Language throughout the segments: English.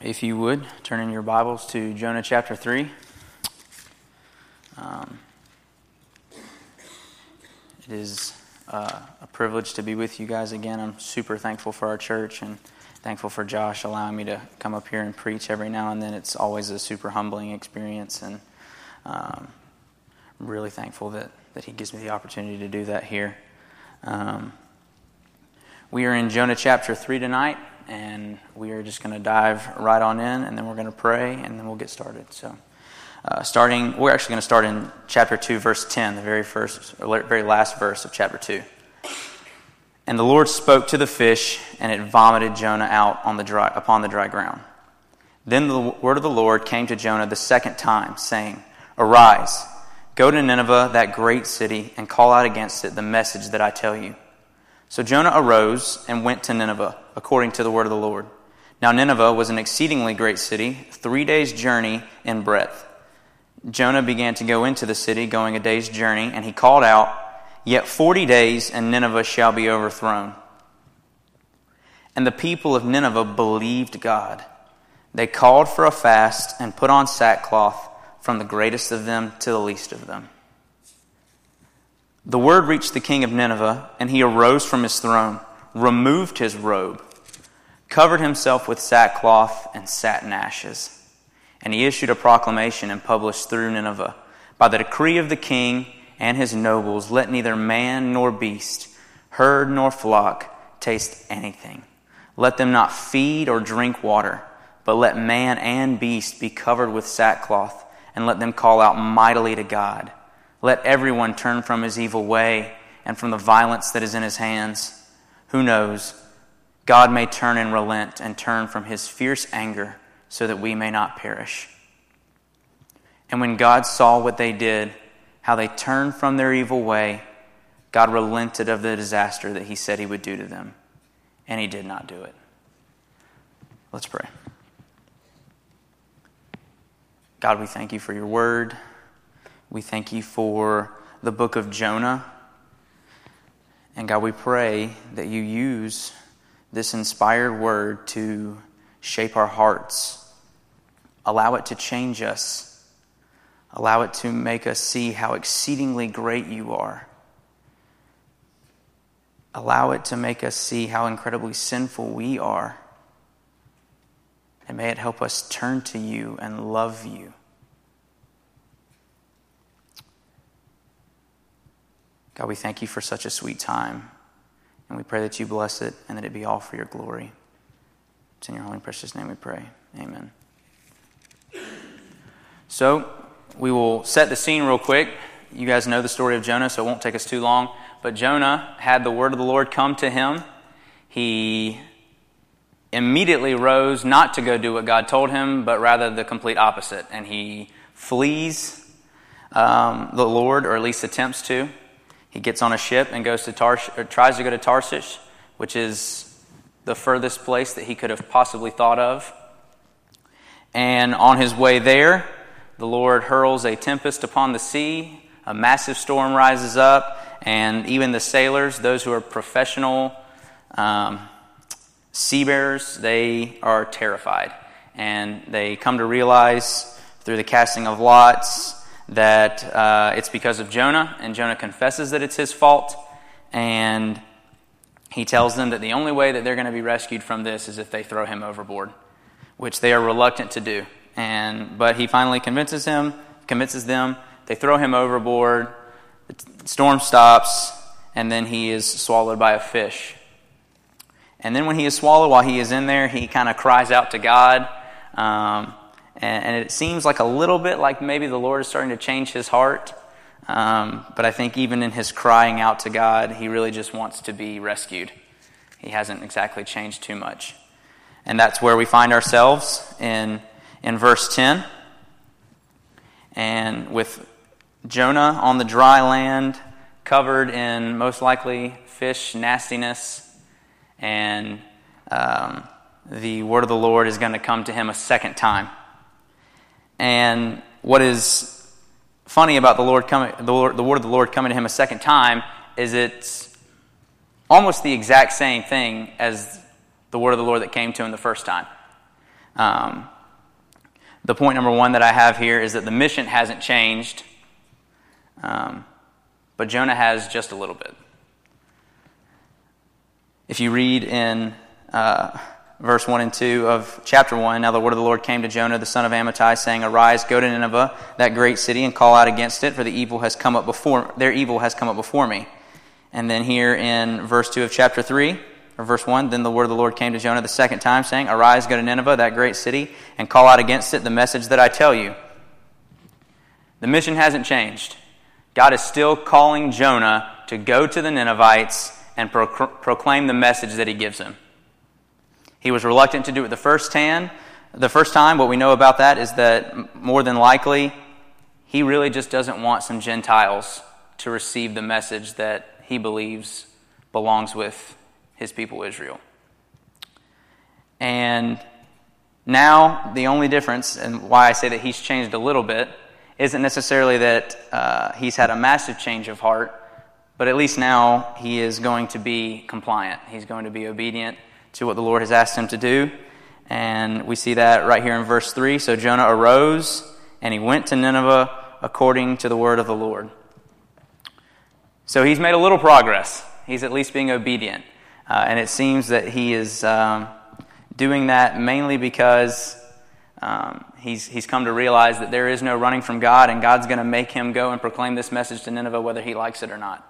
if you would, turn in your Bibles to Jonah chapter 3. Um, it is uh, a privilege to be with you guys again. I'm super thankful for our church and thankful for Josh allowing me to come up here and preach every now and then. It's always a super humbling experience, and um, I'm really thankful that, that he gives me the opportunity to do that here. Um, we are in Jonah chapter 3 tonight and we are just going to dive right on in, and then we're going to pray, and then we'll get started. So, uh, starting, we're actually going to start in chapter 2, verse 10, the very first, very last verse of chapter 2. And the Lord spoke to the fish, and it vomited Jonah out on the dry, upon the dry ground. Then the word of the Lord came to Jonah the second time, saying, Arise, go to Nineveh, that great city, and call out against it the message that I tell you. So Jonah arose and went to Nineveh, according to the word of the Lord. Now Nineveh was an exceedingly great city, three days' journey in breadth. Jonah began to go into the city, going a day's journey, and he called out, Yet forty days, and Nineveh shall be overthrown. And the people of Nineveh believed God. They called for a fast and put on sackcloth from the greatest of them to the least of them. The word reached the king of Nineveh, and he arose from his throne, removed his robe, covered himself with sackcloth, and sat in ashes. And he issued a proclamation and published through Nineveh By the decree of the king and his nobles, let neither man nor beast, herd nor flock taste anything. Let them not feed or drink water, but let man and beast be covered with sackcloth, and let them call out mightily to God. Let everyone turn from his evil way and from the violence that is in his hands. Who knows? God may turn and relent and turn from his fierce anger so that we may not perish. And when God saw what they did, how they turned from their evil way, God relented of the disaster that he said he would do to them. And he did not do it. Let's pray. God, we thank you for your word. We thank you for the book of Jonah. And God, we pray that you use this inspired word to shape our hearts, allow it to change us, allow it to make us see how exceedingly great you are. Allow it to make us see how incredibly sinful we are. And may it help us turn to you and love you. God, we thank you for such a sweet time. And we pray that you bless it and that it be all for your glory. It's in your holy precious name we pray. Amen. So, we will set the scene real quick. You guys know the story of Jonah, so it won't take us too long. But Jonah had the word of the Lord come to him. He immediately rose not to go do what God told him, but rather the complete opposite. And he flees um, the Lord, or at least attempts to. He gets on a ship and goes to or tries to go to Tarshish, which is the furthest place that he could have possibly thought of. And on his way there, the Lord hurls a tempest upon the sea, a massive storm rises up, and even the sailors, those who are professional um, seafarers, they are terrified. And they come to realize through the casting of lots that uh, it's because of Jonah, and Jonah confesses that it's his fault, and he tells them that the only way that they're going to be rescued from this is if they throw him overboard, which they are reluctant to do. And but he finally convinces him, convinces them. They throw him overboard. The storm stops, and then he is swallowed by a fish. And then when he is swallowed, while he is in there, he kind of cries out to God. Um, and, and it seems like a little bit like maybe the Lord is starting to change his heart. Um, but I think even in his crying out to God, he really just wants to be rescued. He hasn't exactly changed too much. And that's where we find ourselves in, in verse 10. And with Jonah on the dry land, covered in most likely fish nastiness, and um, the word of the Lord is going to come to him a second time. And what is funny about the Lord coming, the, Lord, the word of the Lord coming to him a second time is it's almost the exact same thing as the word of the Lord that came to him the first time. Um, the point number one that I have here is that the mission hasn't changed, um, but Jonah has just a little bit. If you read in uh, verse 1 and 2 of chapter 1, now the word of the Lord came to Jonah, the son of Amittai, saying, Arise, go to Nineveh, that great city, and call out against it, for the evil has come up before, their evil has come up before me. And then here in verse 2 of chapter 3, or verse 1, then the word of the Lord came to Jonah the second time, saying, Arise, go to Nineveh, that great city, and call out against it the message that I tell you. The mission hasn't changed. God is still calling Jonah to go to the Ninevites and pro- proclaim the message that he gives him. He was reluctant to do it the first time. The first time, what we know about that is that more than likely, he really just doesn't want some Gentiles to receive the message that he believes belongs with his people Israel. And now, the only difference, and why I say that he's changed a little bit, isn't necessarily that uh, he's had a massive change of heart, but at least now he is going to be compliant. He's going to be obedient to what the Lord has asked him to do. And we see that right here in verse 3. So Jonah arose and he went to Nineveh according to the word of the Lord. So he's made a little progress. He's at least being obedient. Uh, and it seems that he is um, doing that mainly because um, he's, he's come to realize that there is no running from God, and God's going to make him go and proclaim this message to Nineveh whether he likes it or not.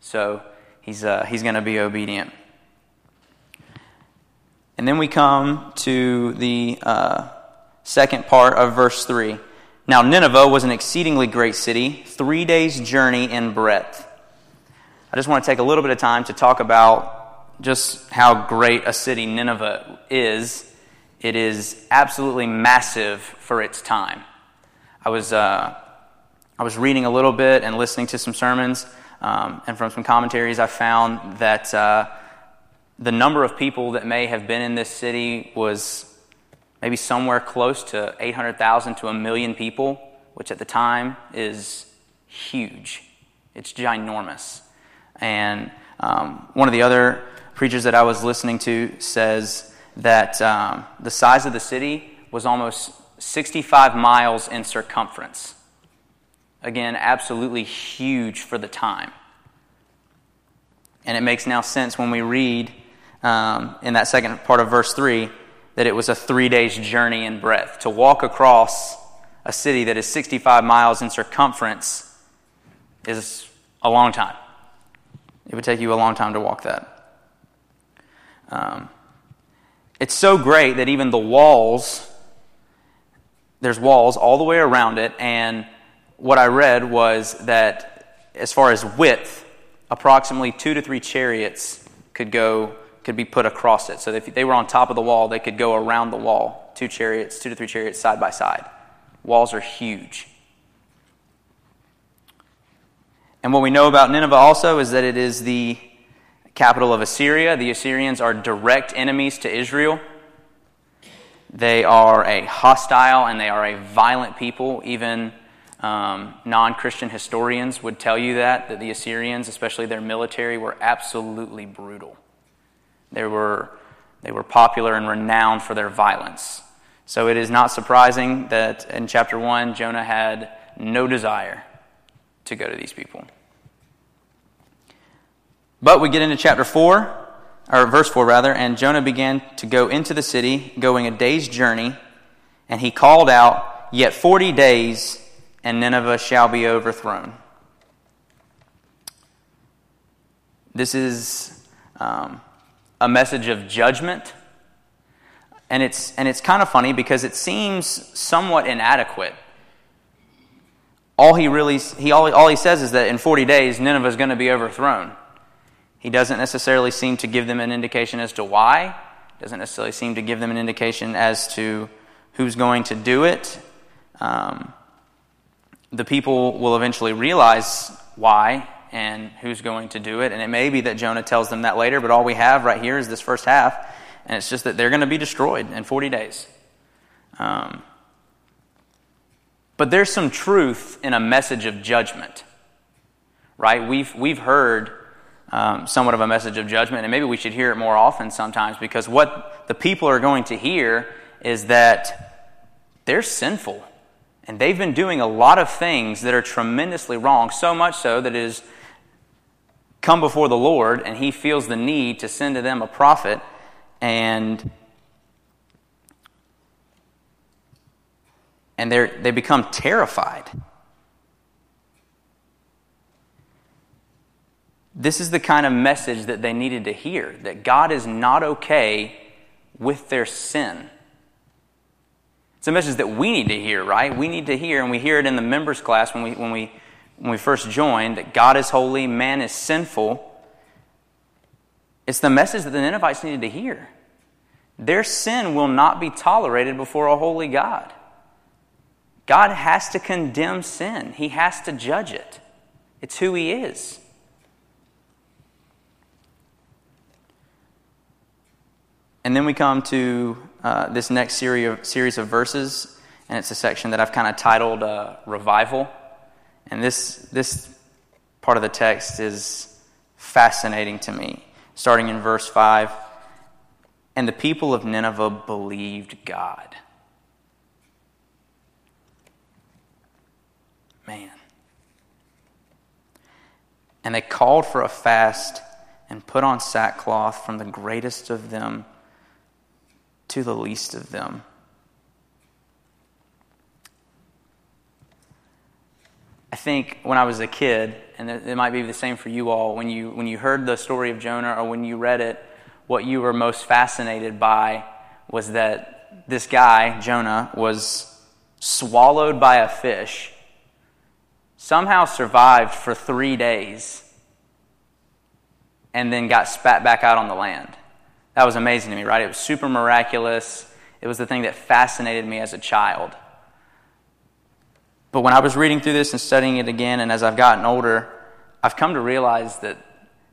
So he's, uh, he's going to be obedient. And then we come to the uh, second part of verse 3. Now, Nineveh was an exceedingly great city, three days' journey in breadth. I just want to take a little bit of time to talk about just how great a city Nineveh is. It is absolutely massive for its time. I was, uh, I was reading a little bit and listening to some sermons, um, and from some commentaries, I found that. Uh, the number of people that may have been in this city was maybe somewhere close to 800,000 to a million people, which at the time is huge. It's ginormous. And um, one of the other preachers that I was listening to says that um, the size of the city was almost 65 miles in circumference. Again, absolutely huge for the time. And it makes now sense when we read um, in that second part of verse 3 that it was a three days journey in breadth. To walk across a city that is 65 miles in circumference is a long time. It would take you a long time to walk that. Um, it's so great that even the walls, there's walls all the way around it, and what I read was that as far as width, approximately two to three chariots could go could be put across it. So if they were on top of the wall, they could go around the wall, two chariots, two to three chariots side by side. Walls are huge. And what we know about Nineveh also is that it is the capital of Assyria. The Assyrians are direct enemies to Israel. They are a hostile and they are a violent people. Even um, non Christian historians would tell you that, that the Assyrians, especially their military, were absolutely brutal. They were, they were popular and renowned for their violence. So it is not surprising that in chapter 1, Jonah had no desire to go to these people. But we get into chapter 4, or verse 4 rather, and Jonah began to go into the city, going a day's journey, and he called out, Yet 40 days, and Nineveh shall be overthrown. This is um, a message of judgment. And it's, and it's kind of funny because it seems somewhat inadequate. All he really he all, all he says is that in 40 days Nineveh is going to be overthrown. He doesn't necessarily seem to give them an indication as to why. Doesn't necessarily seem to give them an indication as to who's going to do it. Um, the people will eventually realize why and who's going to do it. And it may be that Jonah tells them that later, but all we have right here is this first half, and it's just that they're going to be destroyed in 40 days. Um, but there's some truth in a message of judgment, right? We've, we've heard um, somewhat of a message of judgment, and maybe we should hear it more often sometimes because what the people are going to hear is that they're sinful. And they've been doing a lot of things that are tremendously wrong, so much so that it has come before the Lord, and he feels the need to send to them a prophet. And and they they become terrified. This is the kind of message that they needed to hear that God is not okay with their sin. It's a message that we need to hear, right? We need to hear, and we hear it in the members class when we, when we, when we first joined that God is holy, man is sinful. It's the message that the Ninevites needed to hear. Their sin will not be tolerated before a holy God. God has to condemn sin, He has to judge it. It's who He is. And then we come to uh, this next series of, series of verses, and it's a section that I've kind of titled uh, Revival. And this, this part of the text is fascinating to me. Starting in verse 5 And the people of Nineveh believed God. Man. And they called for a fast and put on sackcloth from the greatest of them to the least of them. Think when I was a kid, and it might be the same for you all, when you, when you heard the story of Jonah or when you read it, what you were most fascinated by was that this guy, Jonah, was swallowed by a fish, somehow survived for three days, and then got spat back out on the land. That was amazing to me, right? It was super miraculous. It was the thing that fascinated me as a child. But when I was reading through this and studying it again, and as I've gotten older, I've come to realize that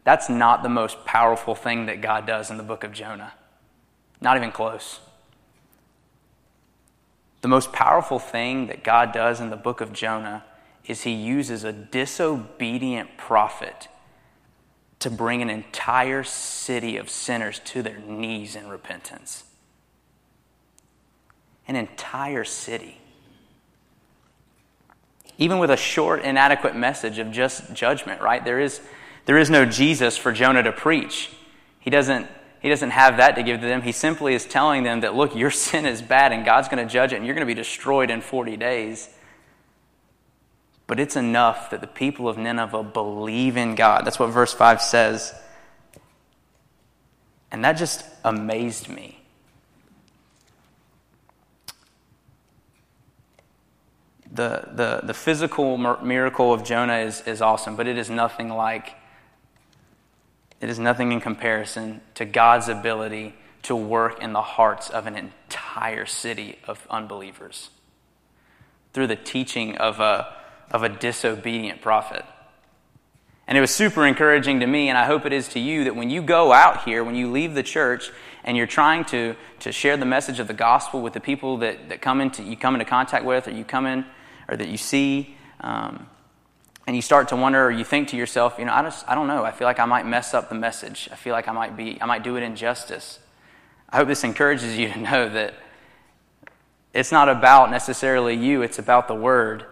that's not the most powerful thing that God does in the book of Jonah. Not even close. The most powerful thing that God does in the book of Jonah is he uses a disobedient prophet to bring an entire city of sinners to their knees in repentance. An entire city. Even with a short, inadequate message of just judgment, right? There is, there is no Jesus for Jonah to preach. He doesn't, he doesn't have that to give to them. He simply is telling them that, look, your sin is bad and God's going to judge it and you're going to be destroyed in 40 days. But it's enough that the people of Nineveh believe in God. That's what verse 5 says. And that just amazed me. The, the, the physical miracle of Jonah is, is awesome, but it is nothing like, it is nothing in comparison to God's ability to work in the hearts of an entire city of unbelievers through the teaching of a of a disobedient prophet. And it was super encouraging to me, and I hope it is to you, that when you go out here, when you leave the church, and you're trying to, to share the message of the gospel with the people that, that come into, you come into contact with, or you come in, or that you see, um, and you start to wonder, or you think to yourself, you know, I just, I don't know. I feel like I might mess up the message. I feel like I might be, I might do it injustice. I hope this encourages you to know that it's not about necessarily you, it's about the word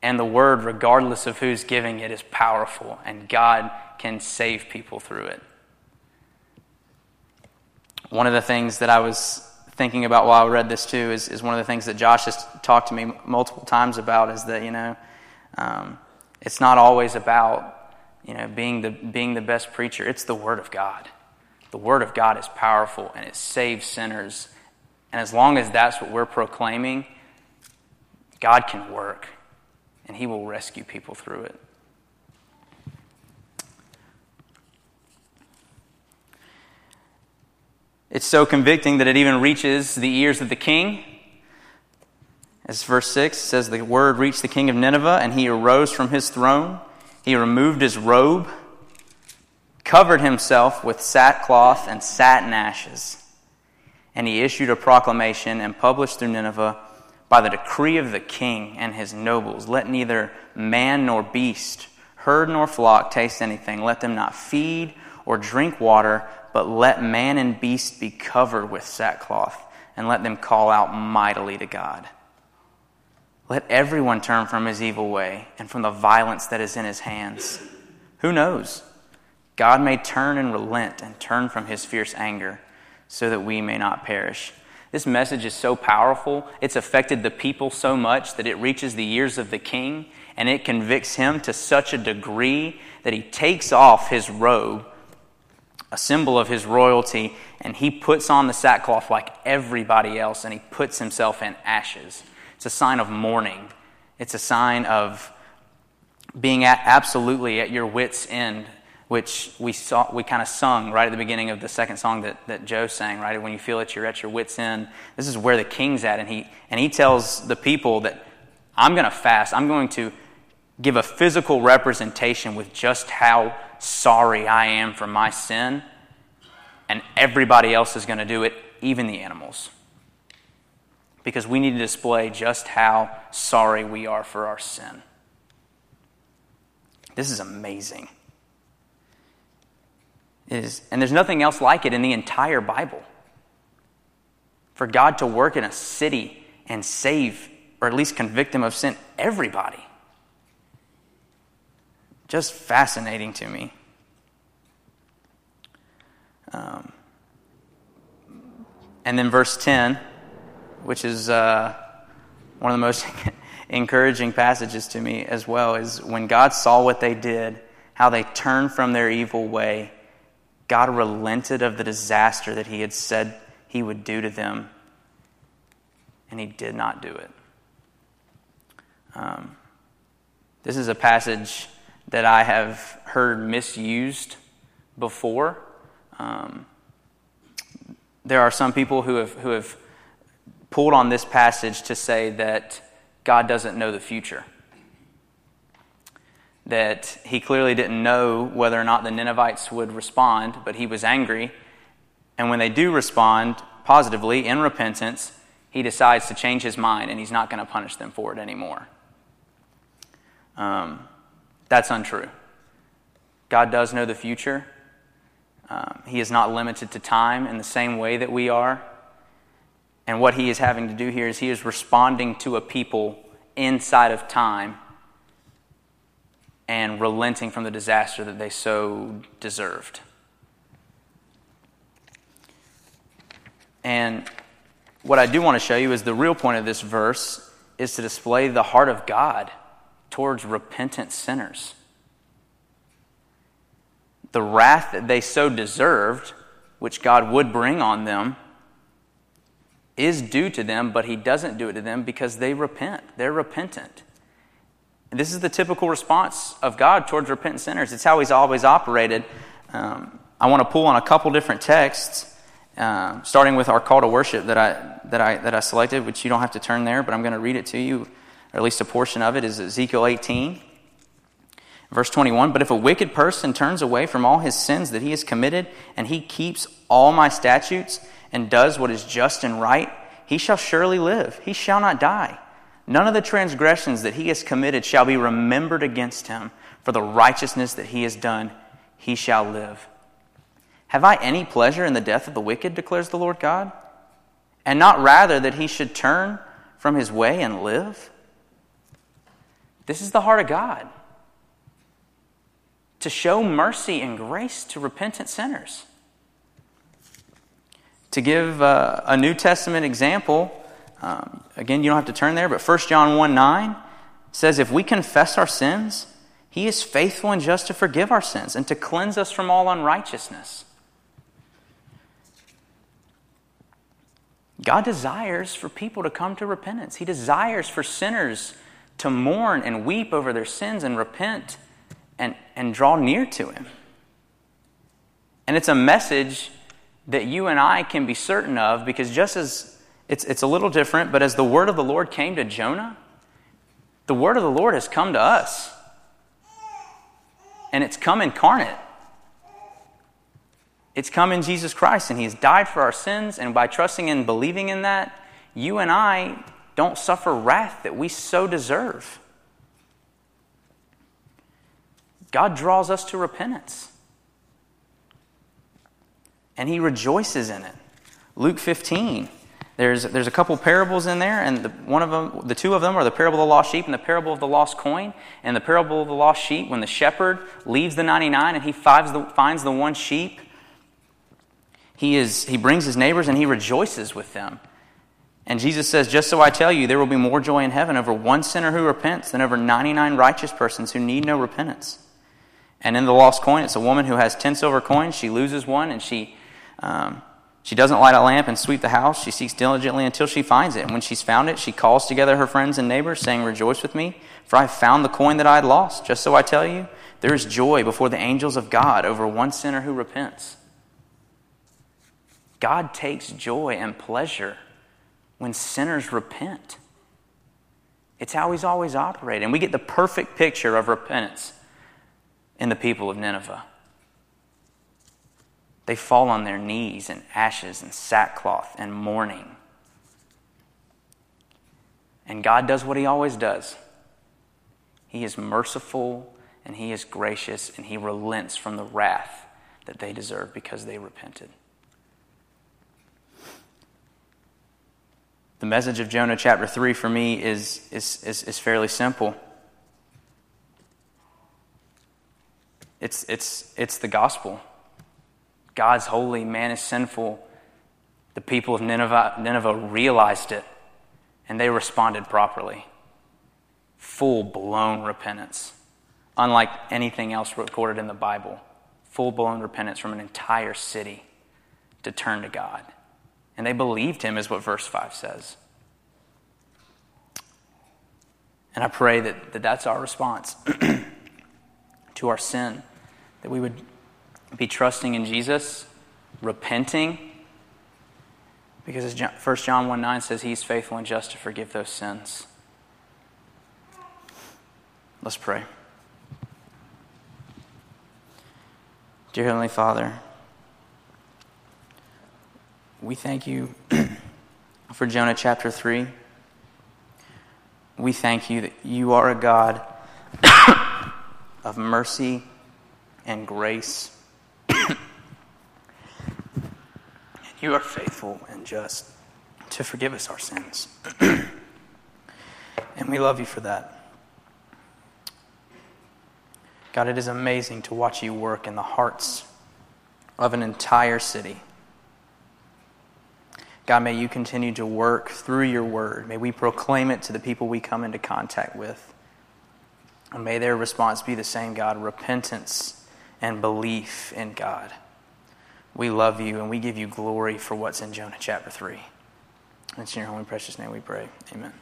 and the word, regardless of who's giving it, is powerful, and God can save people through it. One of the things that I was thinking about while I read this too is, is one of the things that Josh has talked to me multiple times about is that, you know, um, it's not always about, you know, being the, being the best preacher. It's the Word of God. The Word of God is powerful and it saves sinners. And as long as that's what we're proclaiming, God can work and He will rescue people through it. It's so convicting that it even reaches the ears of the king. As verse 6 says, the word reached the king of Nineveh, and he arose from his throne. He removed his robe, covered himself with sackcloth and sat in ashes, and he issued a proclamation and published through Nineveh by the decree of the king and his nobles, let neither man nor beast, herd nor flock taste anything. Let them not feed or drink water, but let man and beast be covered with sackcloth and let them call out mightily to God. Let everyone turn from his evil way and from the violence that is in his hands. Who knows? God may turn and relent and turn from his fierce anger so that we may not perish. This message is so powerful. It's affected the people so much that it reaches the ears of the king and it convicts him to such a degree that he takes off his robe, a symbol of his royalty, and he puts on the sackcloth like everybody else and he puts himself in ashes. It's a sign of mourning, it's a sign of being at absolutely at your wits' end which we saw we kind of sung right at the beginning of the second song that, that Joe sang, right? When you feel that you're at your wits' end. This is where the king's at, and he and he tells the people that I'm gonna fast, I'm going to give a physical representation with just how sorry I am for my sin, and everybody else is gonna do it, even the animals. Because we need to display just how sorry we are for our sin. This is amazing is, and there's nothing else like it in the entire Bible. For God to work in a city and save, or at least convict them of sin, everybody. Just fascinating to me. Um, and then verse 10, which is uh, one of the most encouraging passages to me as well, is when God saw what they did, how they turned from their evil way God relented of the disaster that he had said he would do to them, and he did not do it. Um, this is a passage that I have heard misused before. Um, there are some people who have, who have pulled on this passage to say that God doesn't know the future that he clearly didn't know whether or not the Ninevites would respond, but he was angry. And when they do respond positively in repentance, he decides to change his mind and he's not going to punish them for it anymore. Um, that's untrue. God does know the future. Um, he is not limited to time in the same way that we are. And what he is having to do here is he is responding to a people inside of time and relenting from the disaster that they so deserved. And what I do want to show you is the real point of this verse is to display the heart of God towards repentant sinners. The wrath that they so deserved, which God would bring on them, is due to them, but He doesn't do it to them because they repent. They're repentant. And this is the typical response of God towards repentant sinners. It's how He's always operated. Um, I want to pull on a couple different texts, uh, starting with our call to worship that I, that, I, that I selected, which you don't have to turn there, but I'm going to read it to you, or at least a portion of it, is Ezekiel 18. Verse 21 But if a wicked person turns away from all his sins that he has committed, and he keeps all my statutes, and does what is just and right, he shall surely live. He shall not die. None of the transgressions that he has committed shall be remembered against him. For the righteousness that he has done, he shall live. Have I any pleasure in the death of the wicked, declares the Lord God? And not rather that he should turn from his way and live? This is the heart of God to show mercy and grace to repentant sinners. To give uh, a New Testament example, um, again, you don't have to turn there, but 1 John 1 9 says, If we confess our sins, he is faithful and just to forgive our sins and to cleanse us from all unrighteousness. God desires for people to come to repentance. He desires for sinners to mourn and weep over their sins and repent and, and draw near to Him. And it's a message that you and I can be certain of because just as it's, it's a little different, but as the word of the Lord came to Jonah, the word of the Lord has come to us. And it's come incarnate. It's come in Jesus Christ, and He has died for our sins. And by trusting and believing in that, you and I don't suffer wrath that we so deserve. God draws us to repentance, and He rejoices in it. Luke 15 There's, there's a couple parables in there, and the, one of them, the two of them are the parable of the lost sheep and the parable of the lost coin. And the parable of the lost sheep, when the shepherd leaves the 99 and he finds the, finds the one sheep, he, is, he brings his neighbors and he rejoices with them. And Jesus says, Just so I tell you, there will be more joy in heaven over one sinner who repents than over 99 righteous persons who need no repentance. And in the lost coin, it's a woman who has 10 silver coins. She loses one and she, um, she doesn't light a lamp and sweep the house. She seeks diligently until she finds it. And when she's found it, she calls together her friends and neighbors, saying, Rejoice with me, for I found the coin that I had lost. Just so I tell you, there is joy before the angels of God over one sinner who repents. God takes joy and pleasure when sinners repent. It's how he's always operated. And we get the perfect picture of repentance in the people of Nineveh. They fall on their knees in ashes and sackcloth and mourning. And God does what he always does He is merciful and he is gracious and he relents from the wrath that they deserve because they repented. The message of Jonah chapter 3 for me is, is, is, is fairly simple. It's, it's, it's the gospel. God's holy, man is sinful. The people of Nineveh, Nineveh realized it, and they responded properly. Full blown repentance, unlike anything else recorded in the Bible. Full blown repentance from an entire city to turn to God. And they believed him, is what verse 5 says. And I pray that, that that's our response to our sin, that we would be trusting in Jesus, repenting, because as 1 John 1 9 says, He's faithful and just to forgive those sins. Let's pray. Dear Heavenly Father, we thank you for Jonah chapter 3. We thank you that you are a God of mercy and grace. And you are faithful and just to forgive us our sins. and we love you for that. God, it is amazing to watch you work in the hearts of an entire city. God, may you continue to work through your word. May we proclaim it to the people we come into contact with. And may their response be the same, God repentance and belief in God. We love you and we give you glory for what's in Jonah chapter 3. It's in your holy precious name we pray. Amen.